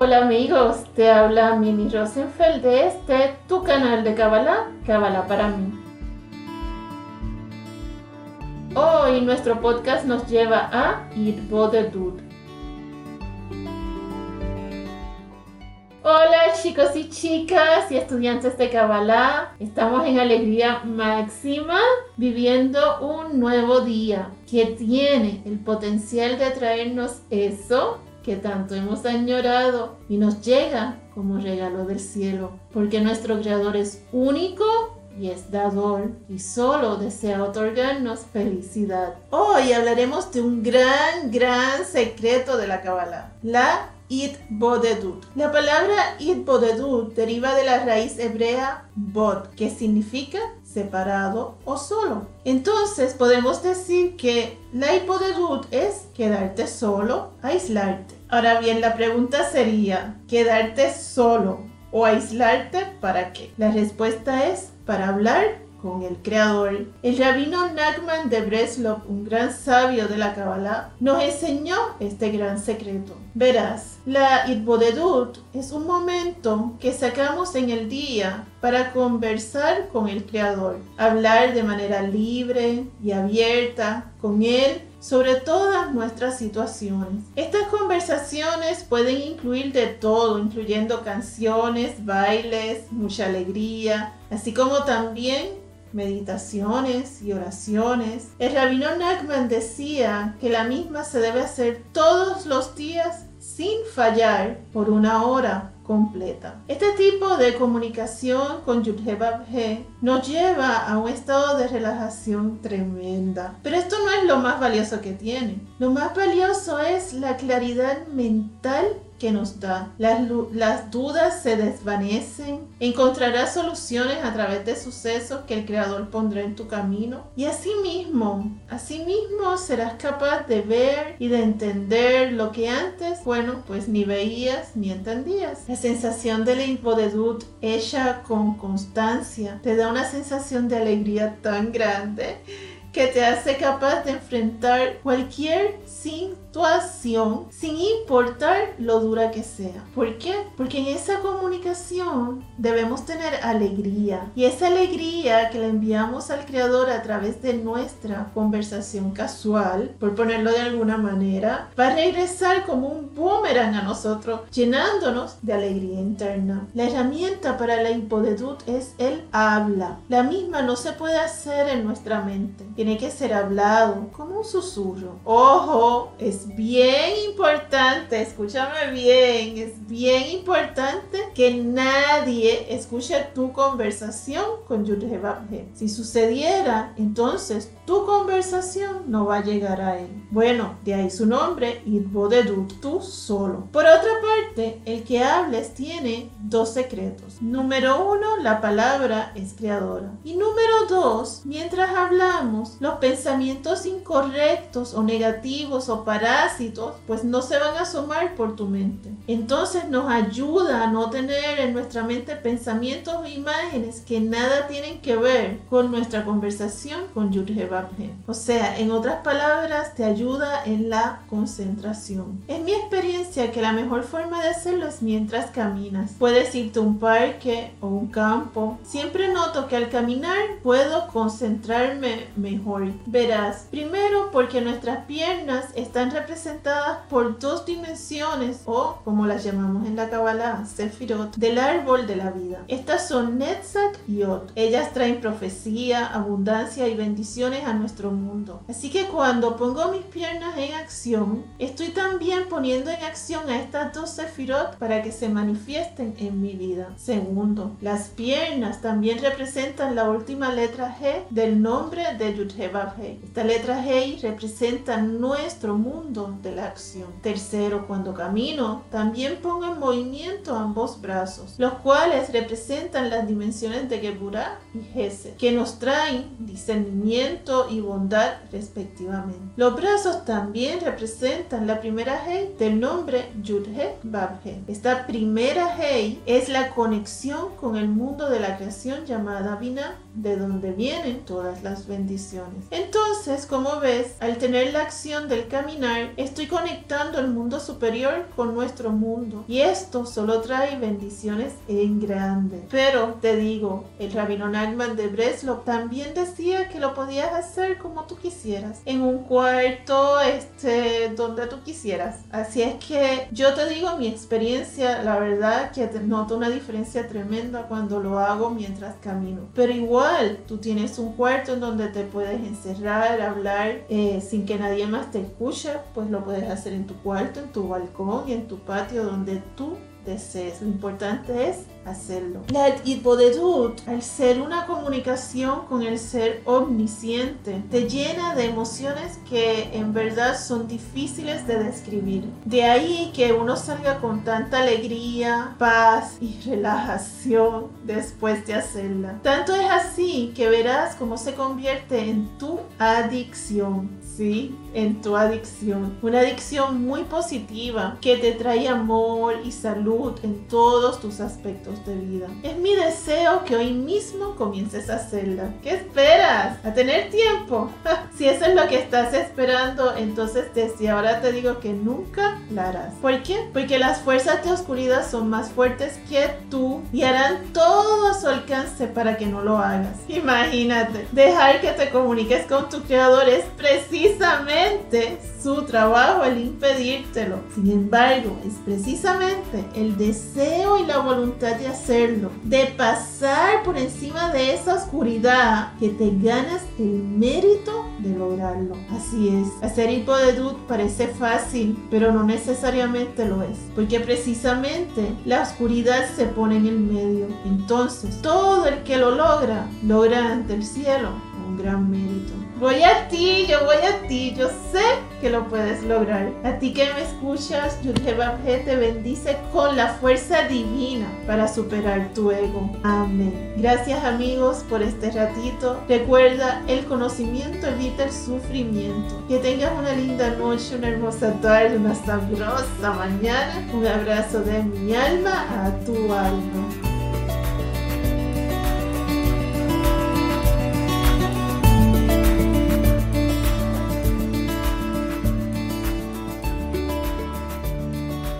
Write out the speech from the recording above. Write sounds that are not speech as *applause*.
Hola amigos, te habla Mini Rosenfeld de este, tu canal de Kabbalah, Kabbalah para mí. Hoy nuestro podcast nos lleva a Irbodedut. Hola chicos y chicas y estudiantes de Kabbalah, estamos en alegría máxima viviendo un nuevo día que tiene el potencial de traernos eso que tanto hemos añorado y nos llega como regalo del cielo, porque nuestro Creador es único y es dador y solo desea otorgarnos felicidad. Hoy hablaremos de un gran, gran secreto de la Kabbalah, la Bodedut. La palabra Bodedut deriva de la raíz hebrea bod, que significa separado o solo. Entonces podemos decir que la Bodedut es quedarte solo, aislarte. Ahora bien, la pregunta sería, ¿quedarte solo o aislarte para qué? La respuesta es para hablar con el Creador. El rabino Nachman de Breslov, un gran sabio de la Kabbalah, nos enseñó este gran secreto. Verás, la Itbodedut es un momento que sacamos en el día para conversar con el Creador, hablar de manera libre y abierta con Él sobre todas nuestras situaciones. Estas conversaciones pueden incluir de todo, incluyendo canciones, bailes, mucha alegría, así como también meditaciones y oraciones. El rabino Nachman decía que la misma se debe hacer todos los días sin fallar por una hora completa. Este tipo de comunicación con Yudhebabhe nos lleva a un estado de relajación tremenda. Pero esto no es lo más valioso que tiene. Lo más valioso es la claridad mental que nos da. Las, dudas se desvanecen, encontrarás soluciones a través de sucesos que el Creador pondrá en tu camino y asimismo, asimismo serás capaz de ver y de entender lo que antes, bueno, pues ni veías ni entendías. La sensación de la impodedud hecha con constancia te da una sensación de alegría tan grande que te hace capaz de enfrentar cualquier situación sin importar lo dura que sea. ¿Por qué? Porque en esa comunicación debemos tener alegría y esa alegría que le enviamos al Creador a través de nuestra conversación casual, por ponerlo de alguna manera, va a regresar como un boomerang a nosotros, llenándonos de alegría interna. La herramienta para la hipodedud es el habla. La misma no se puede hacer en nuestra mente tiene que ser hablado como un susurro. Ojo, es bien importante, escúchame bien, es bien importante que nadie escuche tu conversación con Yudhebabhe. Si sucediera, entonces tu conversación no va a llegar a él. Bueno, de ahí su nombre, Idbodedut, tú solo. Por otra parte, el que hables tiene dos secretos. Número uno, la palabra es creadora. Y número dos, mientras hablamos, los pensamientos incorrectos o negativos o parásitos, pues no se van a asomar por tu mente. Entonces nos ayuda a no tener en nuestra mente pensamientos o imágenes que nada tienen que ver con nuestra conversación con Yudhebabhe. O sea, en otras palabras, te ayuda en la concentración. Es mi experiencia que la mejor forma de hacerlo es mientras caminas. Puedes irte a un parque o un campo. Siempre noto que al caminar puedo concentrarme Verás, primero porque nuestras piernas están representadas por dos dimensiones o, como las llamamos en la Kabbalah, Sefirot, del árbol de la vida. Estas son Netzach y Ot. Ellas traen profecía, abundancia y bendiciones a nuestro mundo. Así que cuando pongo mis piernas en acción, estoy también poniendo en acción a estas dos Sefirot para que se manifiesten en mi vida. Segundo, las piernas también representan la última letra G del nombre de esta letra Hei representa nuestro mundo de la acción. Tercero, cuando camino, también pongo en movimiento ambos brazos, los cuales representan las dimensiones de Geburah y Hesed, que nos traen discernimiento y bondad respectivamente. Los brazos también representan la primera Hei del nombre Yud-He. Esta primera Hei es la conexión con el mundo de la creación llamada Binah, de donde vienen todas las bendiciones. Entonces, como ves, al tener la acción del caminar, estoy conectando el mundo superior con nuestro mundo. Y esto solo trae bendiciones en grande. Pero te digo, el rabino Nachman de Breslov también decía que lo podías hacer como tú quisieras, en un cuarto, este, donde tú quisieras. Así es que yo te digo mi experiencia, la verdad que noto una diferencia tremenda cuando lo hago mientras camino. Pero igual, tú tienes un cuarto en donde te puedes encerrar, hablar eh, sin que nadie más te escuche, pues lo puedes hacer en tu cuarto, en tu balcón y en tu patio donde tú desees. Lo importante es hacerlo. La Hipodedut, al ser una comunicación con el ser omnisciente, te llena de emociones que en verdad son difíciles de describir. De ahí que uno salga con tanta alegría, paz y relajación después de hacerla. Tanto es así que verás cómo se convierte en tu adicción. Sí, en tu adicción. Una adicción muy positiva que te trae amor y salud en todos tus aspectos de vida. Es mi deseo que hoy mismo comiences a hacerla. ¿Qué esperas? ¿A tener tiempo? *laughs* si eso es lo que estás esperando, entonces desde ahora te digo que nunca la harás. ¿Por qué? Porque las fuerzas de oscuridad son más fuertes que tú y harán todo a su alcance para que no lo hagas. Imagínate, dejar que te comuniques con tu creador es precisamente su trabajo el impedírtelo. Sin embargo, es precisamente el deseo y la voluntad de hacerlo, de pasar por encima de esa oscuridad que te ganas el mérito de lograrlo. Así es, hacer hipodedut parece fácil, pero no necesariamente lo es, porque precisamente la oscuridad se pone en el medio. Entonces, todo el que lo logra, logra ante el cielo gran mérito. Voy a ti, yo voy a ti, yo sé que lo puedes lograr. A ti que me escuchas, Yudhebabje te bendice con la fuerza divina para superar tu ego. Amén. Gracias amigos por este ratito. Recuerda, el conocimiento evita el sufrimiento. Que tengas una linda noche, una hermosa tarde, una sabrosa mañana. Un abrazo de mi alma a tu alma.